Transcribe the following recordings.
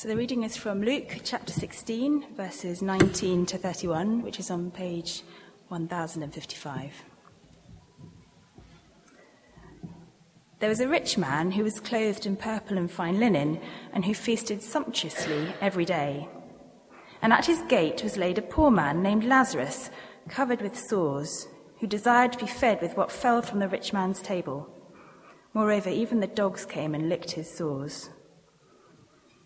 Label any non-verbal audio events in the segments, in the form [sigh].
So the reading is from Luke chapter 16, verses 19 to 31, which is on page 1055. There was a rich man who was clothed in purple and fine linen, and who feasted sumptuously every day. And at his gate was laid a poor man named Lazarus, covered with sores, who desired to be fed with what fell from the rich man's table. Moreover, even the dogs came and licked his sores.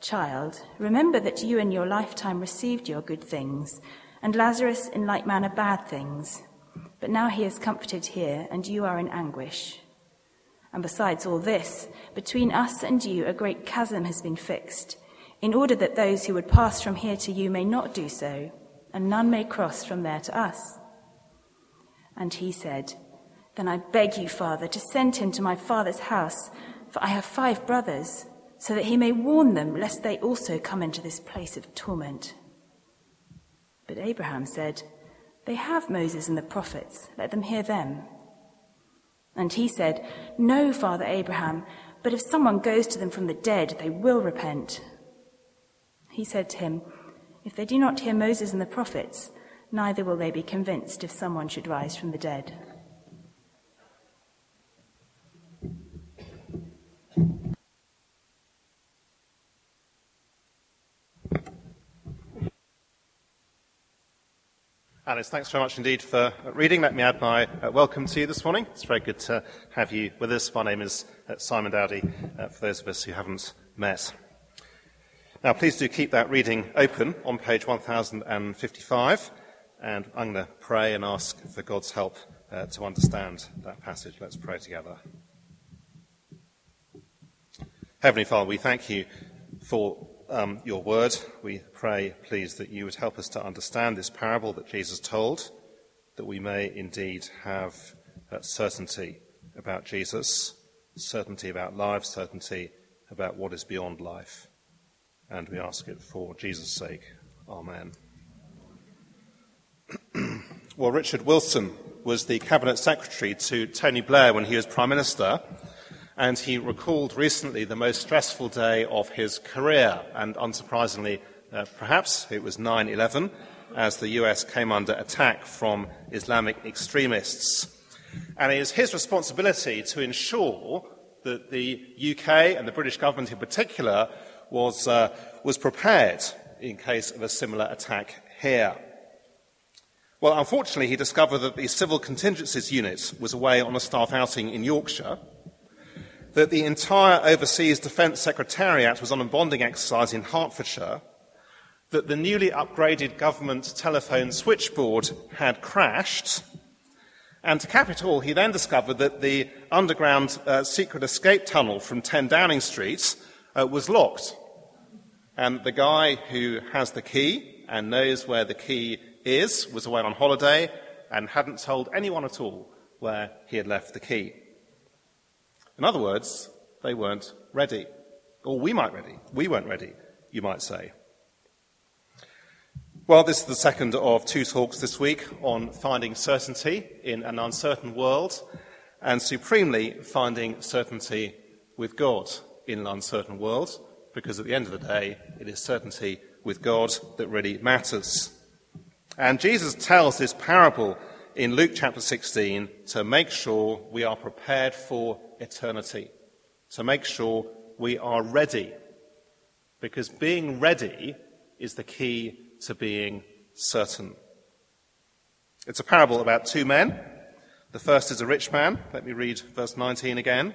Child, remember that you in your lifetime received your good things, and Lazarus in like manner bad things. But now he is comforted here, and you are in anguish. And besides all this, between us and you a great chasm has been fixed, in order that those who would pass from here to you may not do so, and none may cross from there to us. And he said, Then I beg you, Father, to send him to my father's house, for I have five brothers, so that he may warn them, lest they also come into this place of torment. But Abraham said, They have Moses and the prophets, let them hear them. And he said, No, Father Abraham, but if someone goes to them from the dead, they will repent. He said to him, If they do not hear Moses and the prophets, neither will they be convinced if someone should rise from the dead. Alice, thanks very much indeed for reading. Let me add my uh, welcome to you this morning. It's very good to have you with us. My name is uh, Simon Dowdy, uh, for those of us who haven't met. Now, please do keep that reading open on page 1055, and I'm going to pray and ask for God's help uh, to understand that passage. Let's pray together. Heavenly Father, we thank you for um, your word. We pray, please, that you would help us to understand this parable that Jesus told, that we may indeed have uh, certainty about Jesus, certainty about life, certainty about what is beyond life. And we ask it for Jesus' sake. Amen. [clears throat] well, Richard Wilson was the cabinet secretary to Tony Blair when he was prime minister and he recalled recently the most stressful day of his career. And unsurprisingly, uh, perhaps it was 9 11, as the US came under attack from Islamic extremists. And it is his responsibility to ensure that the UK and the British government in particular was, uh, was prepared in case of a similar attack here. Well, unfortunately, he discovered that the Civil Contingencies Unit was away on a staff outing in Yorkshire that the entire Overseas Defence Secretariat was on a bonding exercise in Hertfordshire, that the newly upgraded government telephone switchboard had crashed, and to cap it all, he then discovered that the underground uh, secret escape tunnel from 10 Downing Street uh, was locked. And the guy who has the key and knows where the key is was away on holiday and hadn't told anyone at all where he had left the key. In other words, they weren't ready. Or we might ready. We weren't ready, you might say. Well, this is the second of two talks this week on finding certainty in an uncertain world and supremely finding certainty with God in an uncertain world, because at the end of the day, it is certainty with God that really matters. And Jesus tells this parable in Luke chapter 16 to make sure we are prepared for eternity, to make sure we are ready. Because being ready is the key to being certain. It's a parable about two men. The first is a rich man. Let me read verse 19 again.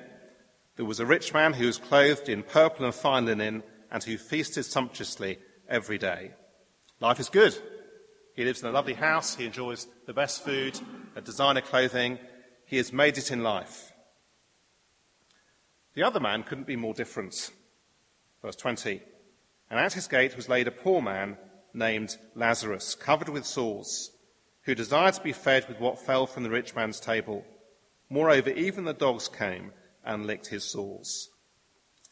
There was a rich man who was clothed in purple and fine linen and who feasted sumptuously every day. Life is good. He lives in a lovely house. He enjoys the best food, the designer clothing. He has made it in life. The other man couldn't be more different. Verse 20. And at his gate was laid a poor man named Lazarus, covered with sores, who desired to be fed with what fell from the rich man's table. Moreover, even the dogs came and licked his sores.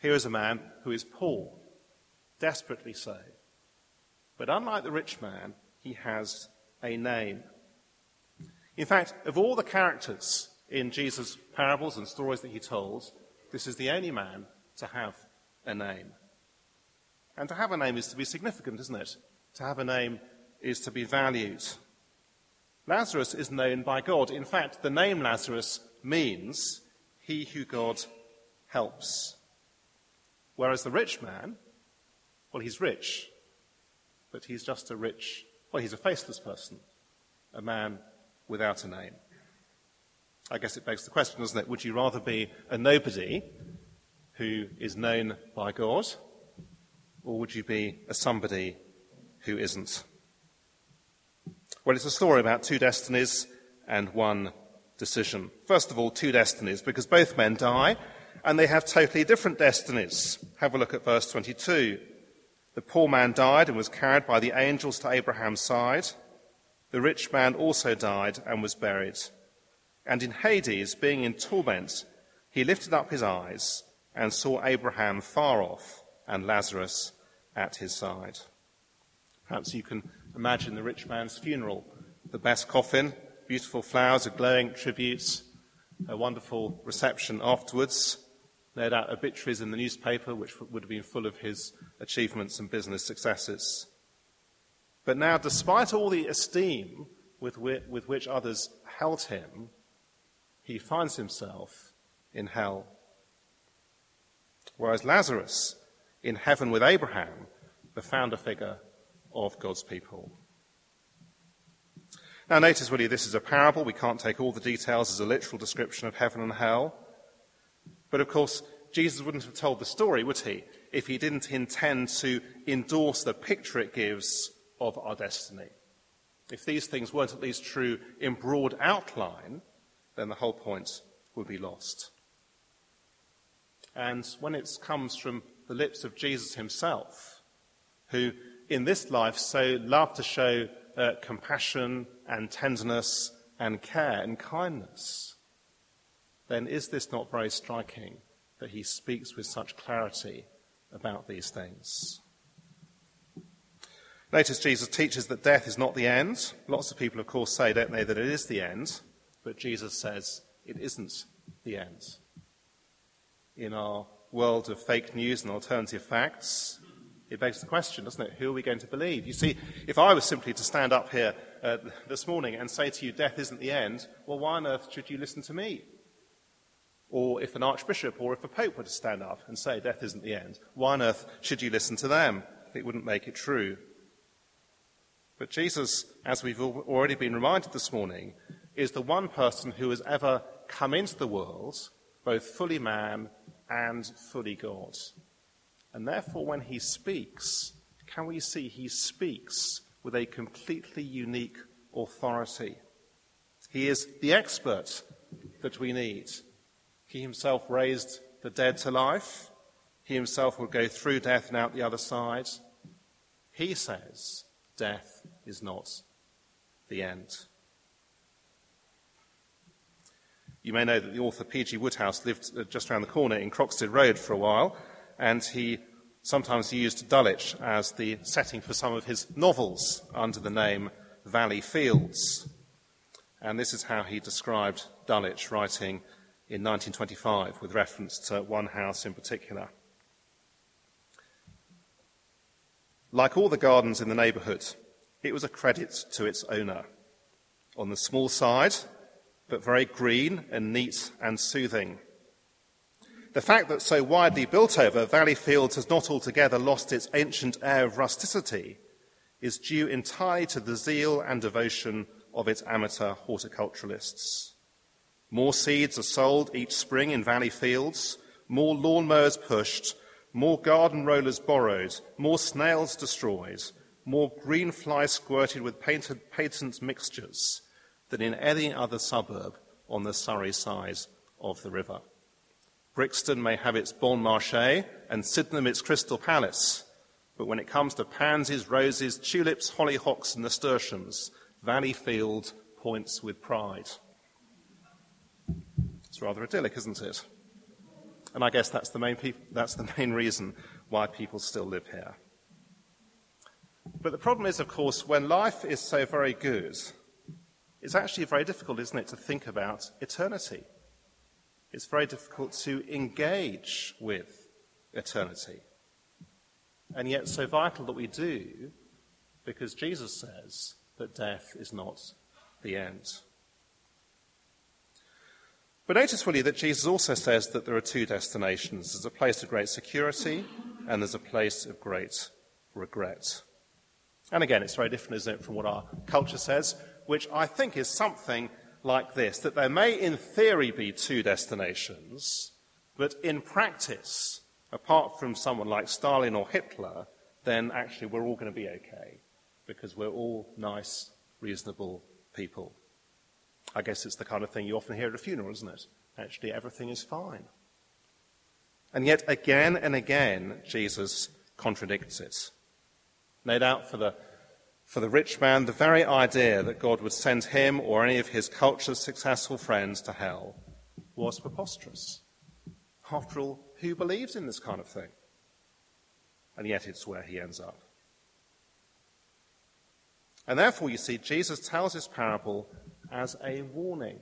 Here is a man who is poor, desperately so. But unlike the rich man, he has a name. In fact, of all the characters in Jesus' parables and stories that he told, this is the only man to have a name. And to have a name is to be significant, isn't it? To have a name is to be valued. Lazarus is known by God. In fact, the name Lazarus means he who God helps. Whereas the rich man, well, he's rich, but he's just a rich, well, he's a faceless person, a man without a name. I guess it begs the question, doesn't it? Would you rather be a nobody who is known by God, or would you be a somebody who isn't? Well, it's a story about two destinies and one decision. First of all, two destinies, because both men die and they have totally different destinies. Have a look at verse 22. The poor man died and was carried by the angels to Abraham's side. The rich man also died and was buried. And in Hades, being in torment, he lifted up his eyes and saw Abraham far off and Lazarus at his side. Perhaps you can imagine the rich man's funeral. The best coffin, beautiful flowers, a glowing tribute, a wonderful reception afterwards, no doubt obituaries in the newspaper, which would have been full of his achievements and business successes. But now, despite all the esteem with which, with which others held him, he finds himself in hell. Whereas Lazarus, in heaven with Abraham, the founder figure of God's people. Now, notice really this is a parable. We can't take all the details as a literal description of heaven and hell. But of course, Jesus wouldn't have told the story, would he, if he didn't intend to endorse the picture it gives of our destiny. If these things weren't at least true in broad outline, then the whole point would be lost. And when it comes from the lips of Jesus himself, who in this life so loved to show uh, compassion and tenderness and care and kindness, then is this not very striking that he speaks with such clarity about these things? Notice Jesus teaches that death is not the end. Lots of people, of course, say, don't they, that it is the end. But Jesus says it isn't the end. In our world of fake news and alternative facts, it begs the question, doesn't it? Who are we going to believe? You see, if I was simply to stand up here uh, this morning and say to you, death isn't the end, well, why on earth should you listen to me? Or if an archbishop or if a pope were to stand up and say death isn't the end, why on earth should you listen to them? It wouldn't make it true. But Jesus, as we've already been reminded this morning, is the one person who has ever come into the world, both fully man and fully God. And therefore, when he speaks, can we see he speaks with a completely unique authority? He is the expert that we need. He himself raised the dead to life. He himself will go through death and out the other side. He says death is not the end. You may know that the author P.G. Wodehouse lived uh, just around the corner in Croxted Road for a while, and he sometimes used Dulwich as the setting for some of his novels under the name Valley Fields. And this is how he described Dulwich, writing in 1925 with reference to one house in particular. Like all the gardens in the neighbourhood, it was a credit to its owner. On the small side, but very green and neat and soothing. The fact that so widely built over, Valley Fields has not altogether lost its ancient air of rusticity is due entirely to the zeal and devotion of its amateur horticulturalists. More seeds are sold each spring in Valley Fields, more lawnmowers pushed, more garden rollers borrowed, more snails destroyed, more green flies squirted with painted patent mixtures, than in any other suburb on the Surrey side of the river. Brixton may have its Bon Marché and Sydenham its Crystal Palace, But when it comes to pansies, roses, tulips, hollyhocks, and nasturtiums, Valleyfield points with pride. It's rather idyllic, isn't it? And I guess that's the main, that's the main reason why people still live here. But the problem is, of course, when life is so very good, it's actually very difficult, isn't it, to think about eternity. It's very difficult to engage with eternity. And yet, so vital that we do, because Jesus says that death is not the end. But notice, will you, that Jesus also says that there are two destinations there's a place of great security, and there's a place of great regret. And again, it's very different, isn't it, from what our culture says, which I think is something like this that there may, in theory, be two destinations, but in practice, apart from someone like Stalin or Hitler, then actually we're all going to be okay because we're all nice, reasonable people. I guess it's the kind of thing you often hear at a funeral, isn't it? Actually, everything is fine. And yet, again and again, Jesus contradicts it. No doubt for the, for the rich man, the very idea that God would send him or any of his culture's successful friends to hell was preposterous. After all, who believes in this kind of thing? And yet it's where he ends up. And therefore, you see, Jesus tells his parable as a warning.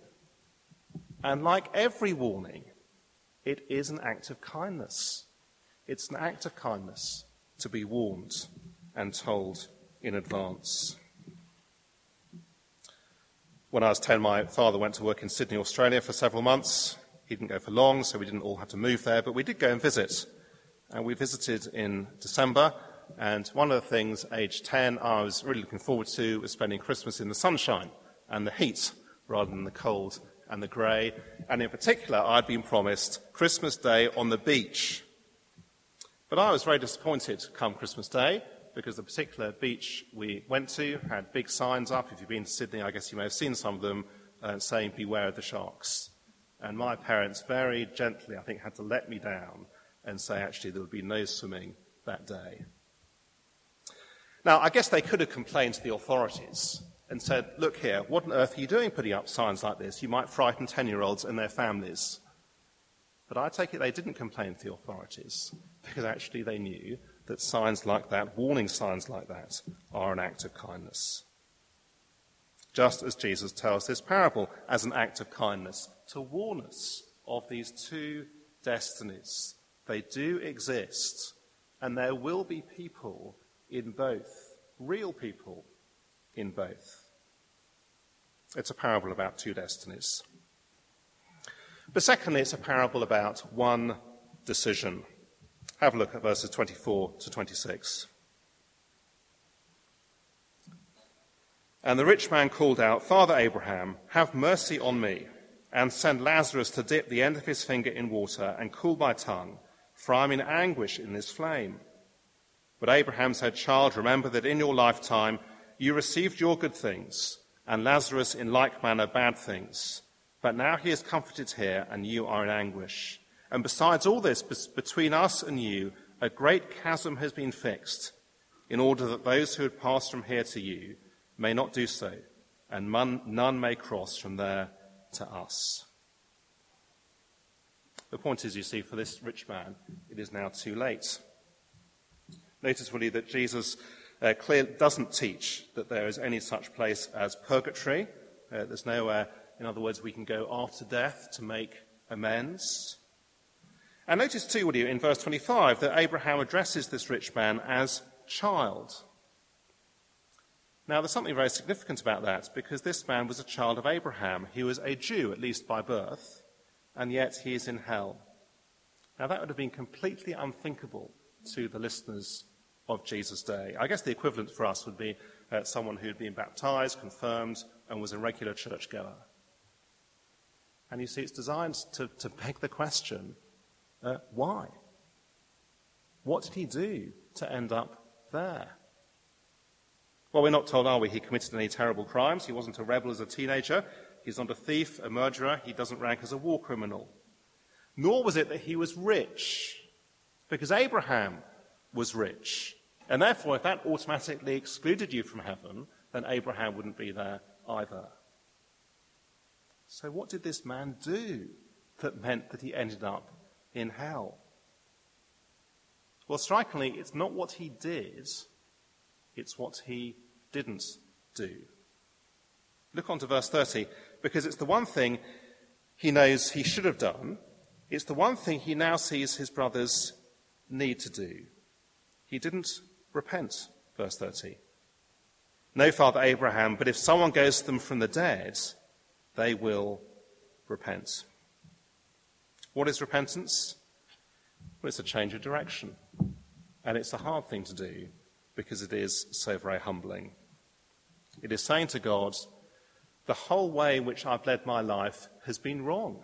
And like every warning, it is an act of kindness. It's an act of kindness to be warned and told in advance. When I was 10, my father went to work in Sydney, Australia for several months. He didn't go for long, so we didn't all have to move there, but we did go and visit. And we visited in December, and one of the things, age 10, I was really looking forward to was spending Christmas in the sunshine and the heat rather than the cold and the grey. And in particular, I'd been promised Christmas Day on the beach. But I was very disappointed come Christmas Day because the particular beach we went to had big signs up. If you've been to Sydney, I guess you may have seen some of them uh, saying, Beware of the sharks. And my parents very gently, I think, had to let me down and say, actually, there would be no swimming that day. Now, I guess they could have complained to the authorities and said, Look here, what on earth are you doing putting up signs like this? You might frighten 10 year olds and their families. But I take it they didn't complain to the authorities because actually they knew that signs like that, warning signs like that, are an act of kindness. Just as Jesus tells this parable as an act of kindness to warn us of these two destinies. They do exist, and there will be people in both, real people in both. It's a parable about two destinies. But secondly, it's a parable about one decision. Have a look at verses 24 to 26. And the rich man called out, Father Abraham, have mercy on me, and send Lazarus to dip the end of his finger in water and cool my tongue, for I am in anguish in this flame. But Abraham said, Child, remember that in your lifetime you received your good things, and Lazarus in like manner bad things. But now he is comforted here, and you are in anguish. And besides all this, between us and you, a great chasm has been fixed, in order that those who had passed from here to you may not do so, and none may cross from there to us. The point is, you see, for this rich man, it is now too late. Notice, will you, that Jesus uh, doesn't teach that there is any such place as purgatory. Uh, there's nowhere, in other words, we can go after death to make amends. And notice too, will you, in verse 25, that Abraham addresses this rich man as child. Now, there's something very significant about that because this man was a child of Abraham. He was a Jew, at least by birth, and yet he is in hell. Now, that would have been completely unthinkable to the listeners of Jesus' day. I guess the equivalent for us would be uh, someone who had been baptized, confirmed, and was a regular churchgoer. And you see, it's designed to, to beg the question uh, why? What did he do to end up there? Well, we're not told, are we, he committed any terrible crimes. He wasn't a rebel as a teenager. He's not a thief, a murderer. He doesn't rank as a war criminal. Nor was it that he was rich, because Abraham was rich. And therefore, if that automatically excluded you from heaven, then Abraham wouldn't be there either. So, what did this man do that meant that he ended up in hell? Well, strikingly, it's not what he did, it's what he didn't do. Look on to verse 30, because it's the one thing he knows he should have done, it's the one thing he now sees his brothers need to do. He didn't repent, verse 30. No, Father Abraham, but if someone goes to them from the dead, they will repent. What is repentance? Well, it's a change of direction. And it's a hard thing to do because it is so very humbling. It is saying to God, the whole way in which I've led my life has been wrong.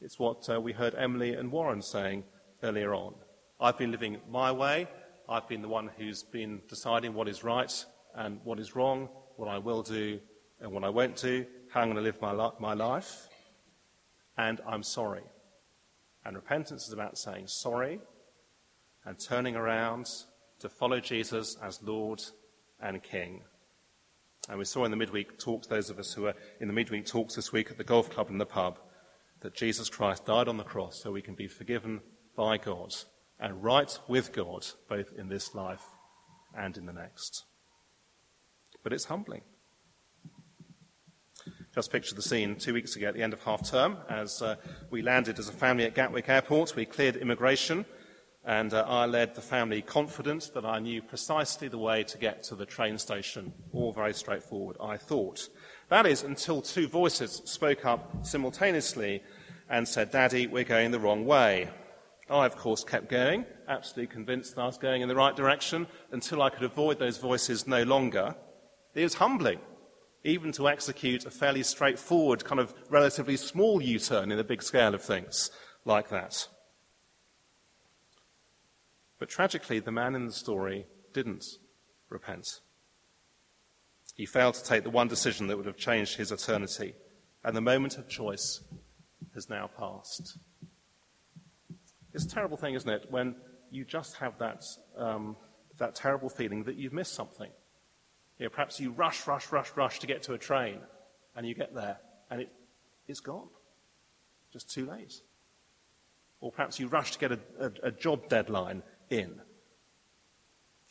It's what uh, we heard Emily and Warren saying earlier on. I've been living my way. I've been the one who's been deciding what is right and what is wrong, what I will do and what I won't do, how I'm going to live my, li- my life. And I'm sorry. And repentance is about saying sorry and turning around to follow Jesus as Lord and King. And we saw in the midweek talks, those of us who were in the midweek talks this week at the golf club and the pub, that Jesus Christ died on the cross so we can be forgiven by God and right with God, both in this life and in the next. But it's humbling. Just picture the scene two weeks ago at the end of half term as uh, we landed as a family at Gatwick Airport. We cleared immigration and uh, I led the family confident that I knew precisely the way to get to the train station. All very straightforward, I thought. That is, until two voices spoke up simultaneously and said, Daddy, we're going the wrong way. I, of course, kept going, absolutely convinced that I was going in the right direction until I could avoid those voices no longer. It was humbling, even to execute a fairly straightforward, kind of relatively small U turn in the big scale of things like that. But tragically, the man in the story didn't repent. He failed to take the one decision that would have changed his eternity, and the moment of choice has now passed. It's a terrible thing, isn't it, when you just have that, um, that terrible feeling that you've missed something. You know, perhaps you rush, rush, rush, rush to get to a train, and you get there, and it, it's gone. Just too late. Or perhaps you rush to get a, a, a job deadline, in.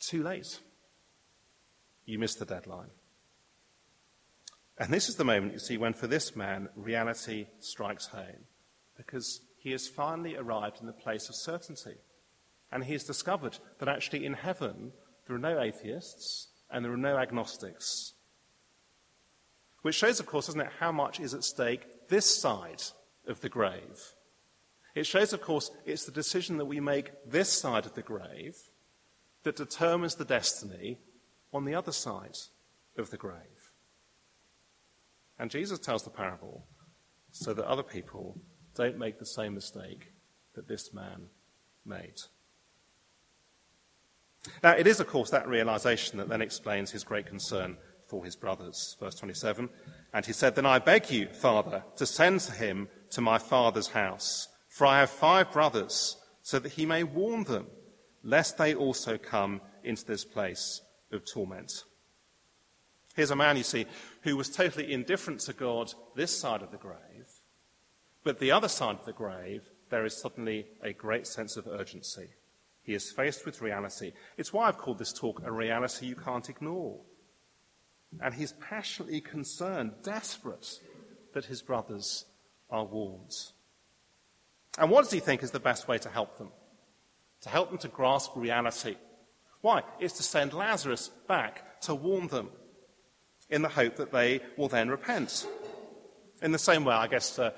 Too late. You miss the deadline. And this is the moment, you see, when for this man, reality strikes home. Because he has finally arrived in the place of certainty. And he has discovered that actually in heaven, there are no atheists and there are no agnostics. Which shows, of course, doesn't it, how much is at stake this side of the grave. It shows, of course, it's the decision that we make this side of the grave that determines the destiny on the other side of the grave. And Jesus tells the parable so that other people don't make the same mistake that this man made. Now, it is, of course, that realization that then explains his great concern for his brothers. Verse 27 And he said, Then I beg you, Father, to send him to my father's house for I have five brothers, so that he may warn them, lest they also come into this place of torment. Here's a man, you see, who was totally indifferent to God this side of the grave, but the other side of the grave, there is suddenly a great sense of urgency. He is faced with reality. It's why I've called this talk a reality you can't ignore. And he's passionately concerned, desperate, that his brothers are warned. And what does he think is the best way to help them? To help them to grasp reality. Why? It's to send Lazarus back to warn them in the hope that they will then repent. In the same way, I guess uh,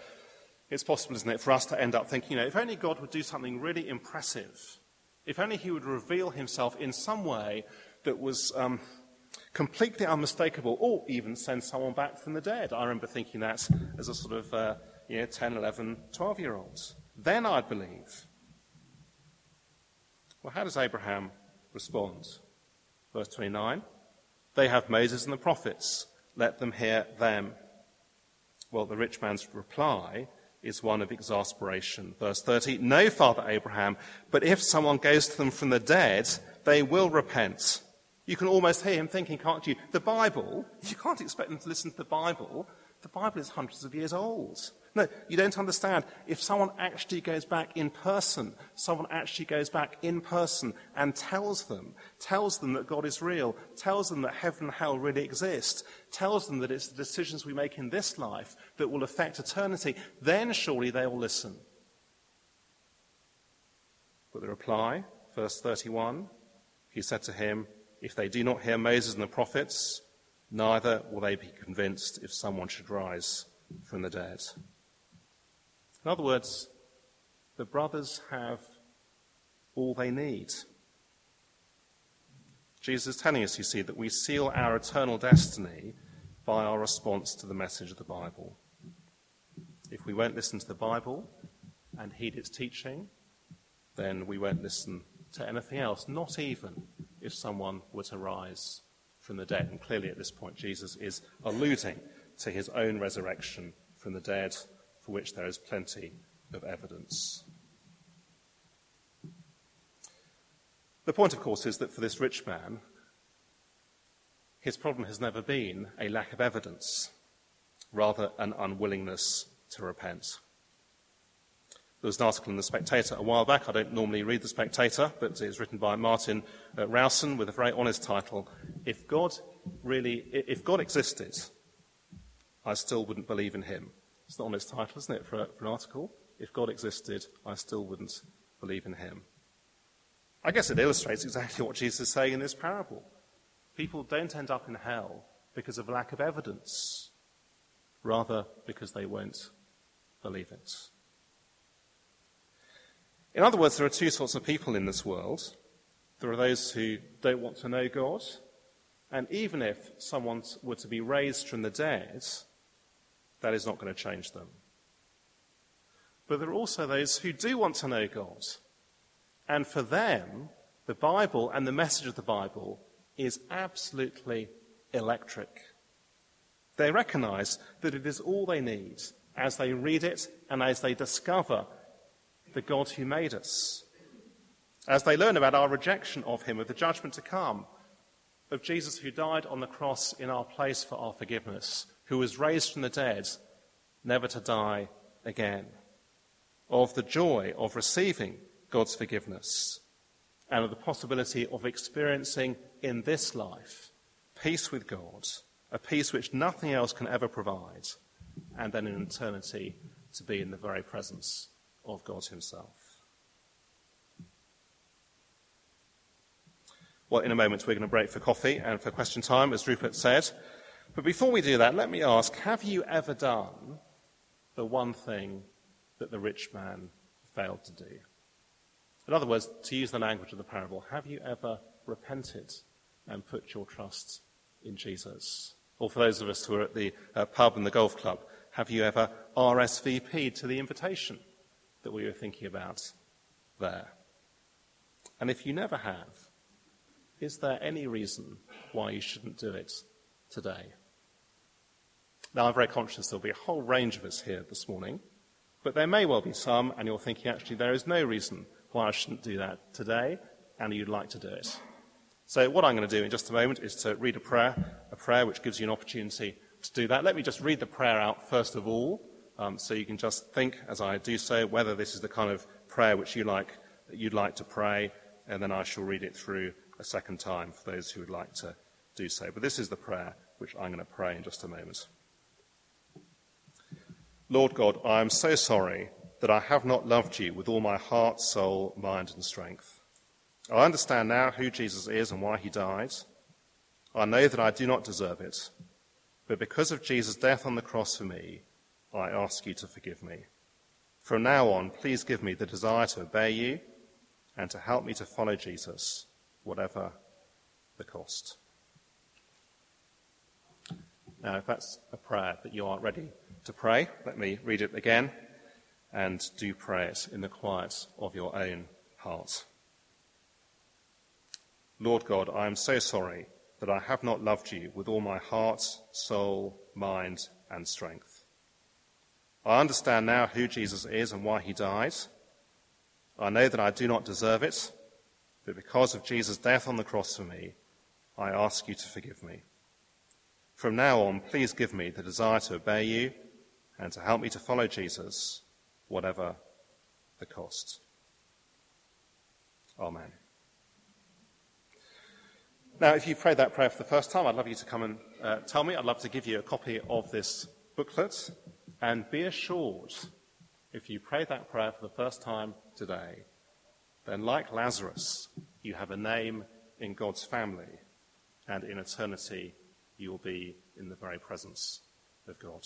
it's possible, isn't it, for us to end up thinking, you know, if only God would do something really impressive, if only he would reveal himself in some way that was um, completely unmistakable, or even send someone back from the dead. I remember thinking that as a sort of uh, you know, 10, 11, 12 year old. Then I'd believe. Well, how does Abraham respond? Verse 29 They have Moses and the prophets. Let them hear them. Well, the rich man's reply is one of exasperation. Verse 30 No, Father Abraham, but if someone goes to them from the dead, they will repent. You can almost hear him thinking, can't you? The Bible, you can't expect them to listen to the Bible. The Bible is hundreds of years old. No, you don't understand. If someone actually goes back in person, someone actually goes back in person and tells them, tells them that God is real, tells them that heaven and hell really exist, tells them that it's the decisions we make in this life that will affect eternity, then surely they will listen. But the reply, verse 31, he said to him, If they do not hear Moses and the prophets, neither will they be convinced if someone should rise from the dead. In other words, the brothers have all they need. Jesus is telling us, you see, that we seal our eternal destiny by our response to the message of the Bible. If we won't listen to the Bible and heed its teaching, then we won't listen to anything else, not even if someone were to rise from the dead. And clearly, at this point, Jesus is alluding to his own resurrection from the dead for which there is plenty of evidence. The point, of course, is that for this rich man, his problem has never been a lack of evidence, rather, an unwillingness to repent. There was an article in The Spectator a while back. I don't normally read The Spectator, but it was written by Martin uh, Rowson with a very honest title If God really, if God existed, I still wouldn't believe in him. It's an honest title, isn't it, for, for an article? If God existed, I still wouldn't believe in him. I guess it illustrates exactly what Jesus is saying in this parable. People don't end up in hell because of lack of evidence, rather because they won't believe it. In other words, there are two sorts of people in this world. There are those who don't want to know God, and even if someone were to be raised from the dead, that is not going to change them. But there are also those who do want to know God. And for them, the Bible and the message of the Bible is absolutely electric. They recognize that it is all they need as they read it and as they discover the God who made us. As they learn about our rejection of Him, of the judgment to come, of Jesus who died on the cross in our place for our forgiveness, who was raised from the dead, never to die again, of the joy of receiving God's forgiveness, and of the possibility of experiencing in this life peace with God, a peace which nothing else can ever provide, and then in eternity to be in the very presence of God Himself. Well, in a moment, we're going to break for coffee and for question time, as Rupert said. But before we do that, let me ask have you ever done the one thing that the rich man failed to do? In other words, to use the language of the parable, have you ever repented and put your trust in Jesus? Or for those of us who are at the uh, pub and the golf club, have you ever RSVP'd to the invitation that we were thinking about there? And if you never have, is there any reason why you shouldn't do it today? Now, I'm very conscious there'll be a whole range of us here this morning, but there may well be some, and you're thinking, actually, there is no reason why I shouldn't do that today, and you'd like to do it. So, what I'm going to do in just a moment is to read a prayer, a prayer which gives you an opportunity to do that. Let me just read the prayer out first of all, um, so you can just think as I do so whether this is the kind of prayer which you like, you'd like to pray, and then I shall read it through a second time for those who would like to do so. But this is the prayer which I'm going to pray in just a moment. Lord God, I am so sorry that I have not loved you with all my heart, soul, mind, and strength. I understand now who Jesus is and why he died. I know that I do not deserve it, but because of Jesus' death on the cross for me, I ask you to forgive me. From now on, please give me the desire to obey you and to help me to follow Jesus, whatever the cost. Now, if that's a prayer that you aren't ready to pray. Let me read it again and do pray it in the quiet of your own heart. Lord God, I am so sorry that I have not loved you with all my heart, soul, mind, and strength. I understand now who Jesus is and why he died. I know that I do not deserve it, but because of Jesus' death on the cross for me, I ask you to forgive me. From now on, please give me the desire to obey you and to help me to follow Jesus, whatever the cost. Amen. Now, if you prayed that prayer for the first time, I'd love you to come and uh, tell me. I'd love to give you a copy of this booklet. And be assured, if you prayed that prayer for the first time today, then like Lazarus, you have a name in God's family, and in eternity you will be in the very presence of God.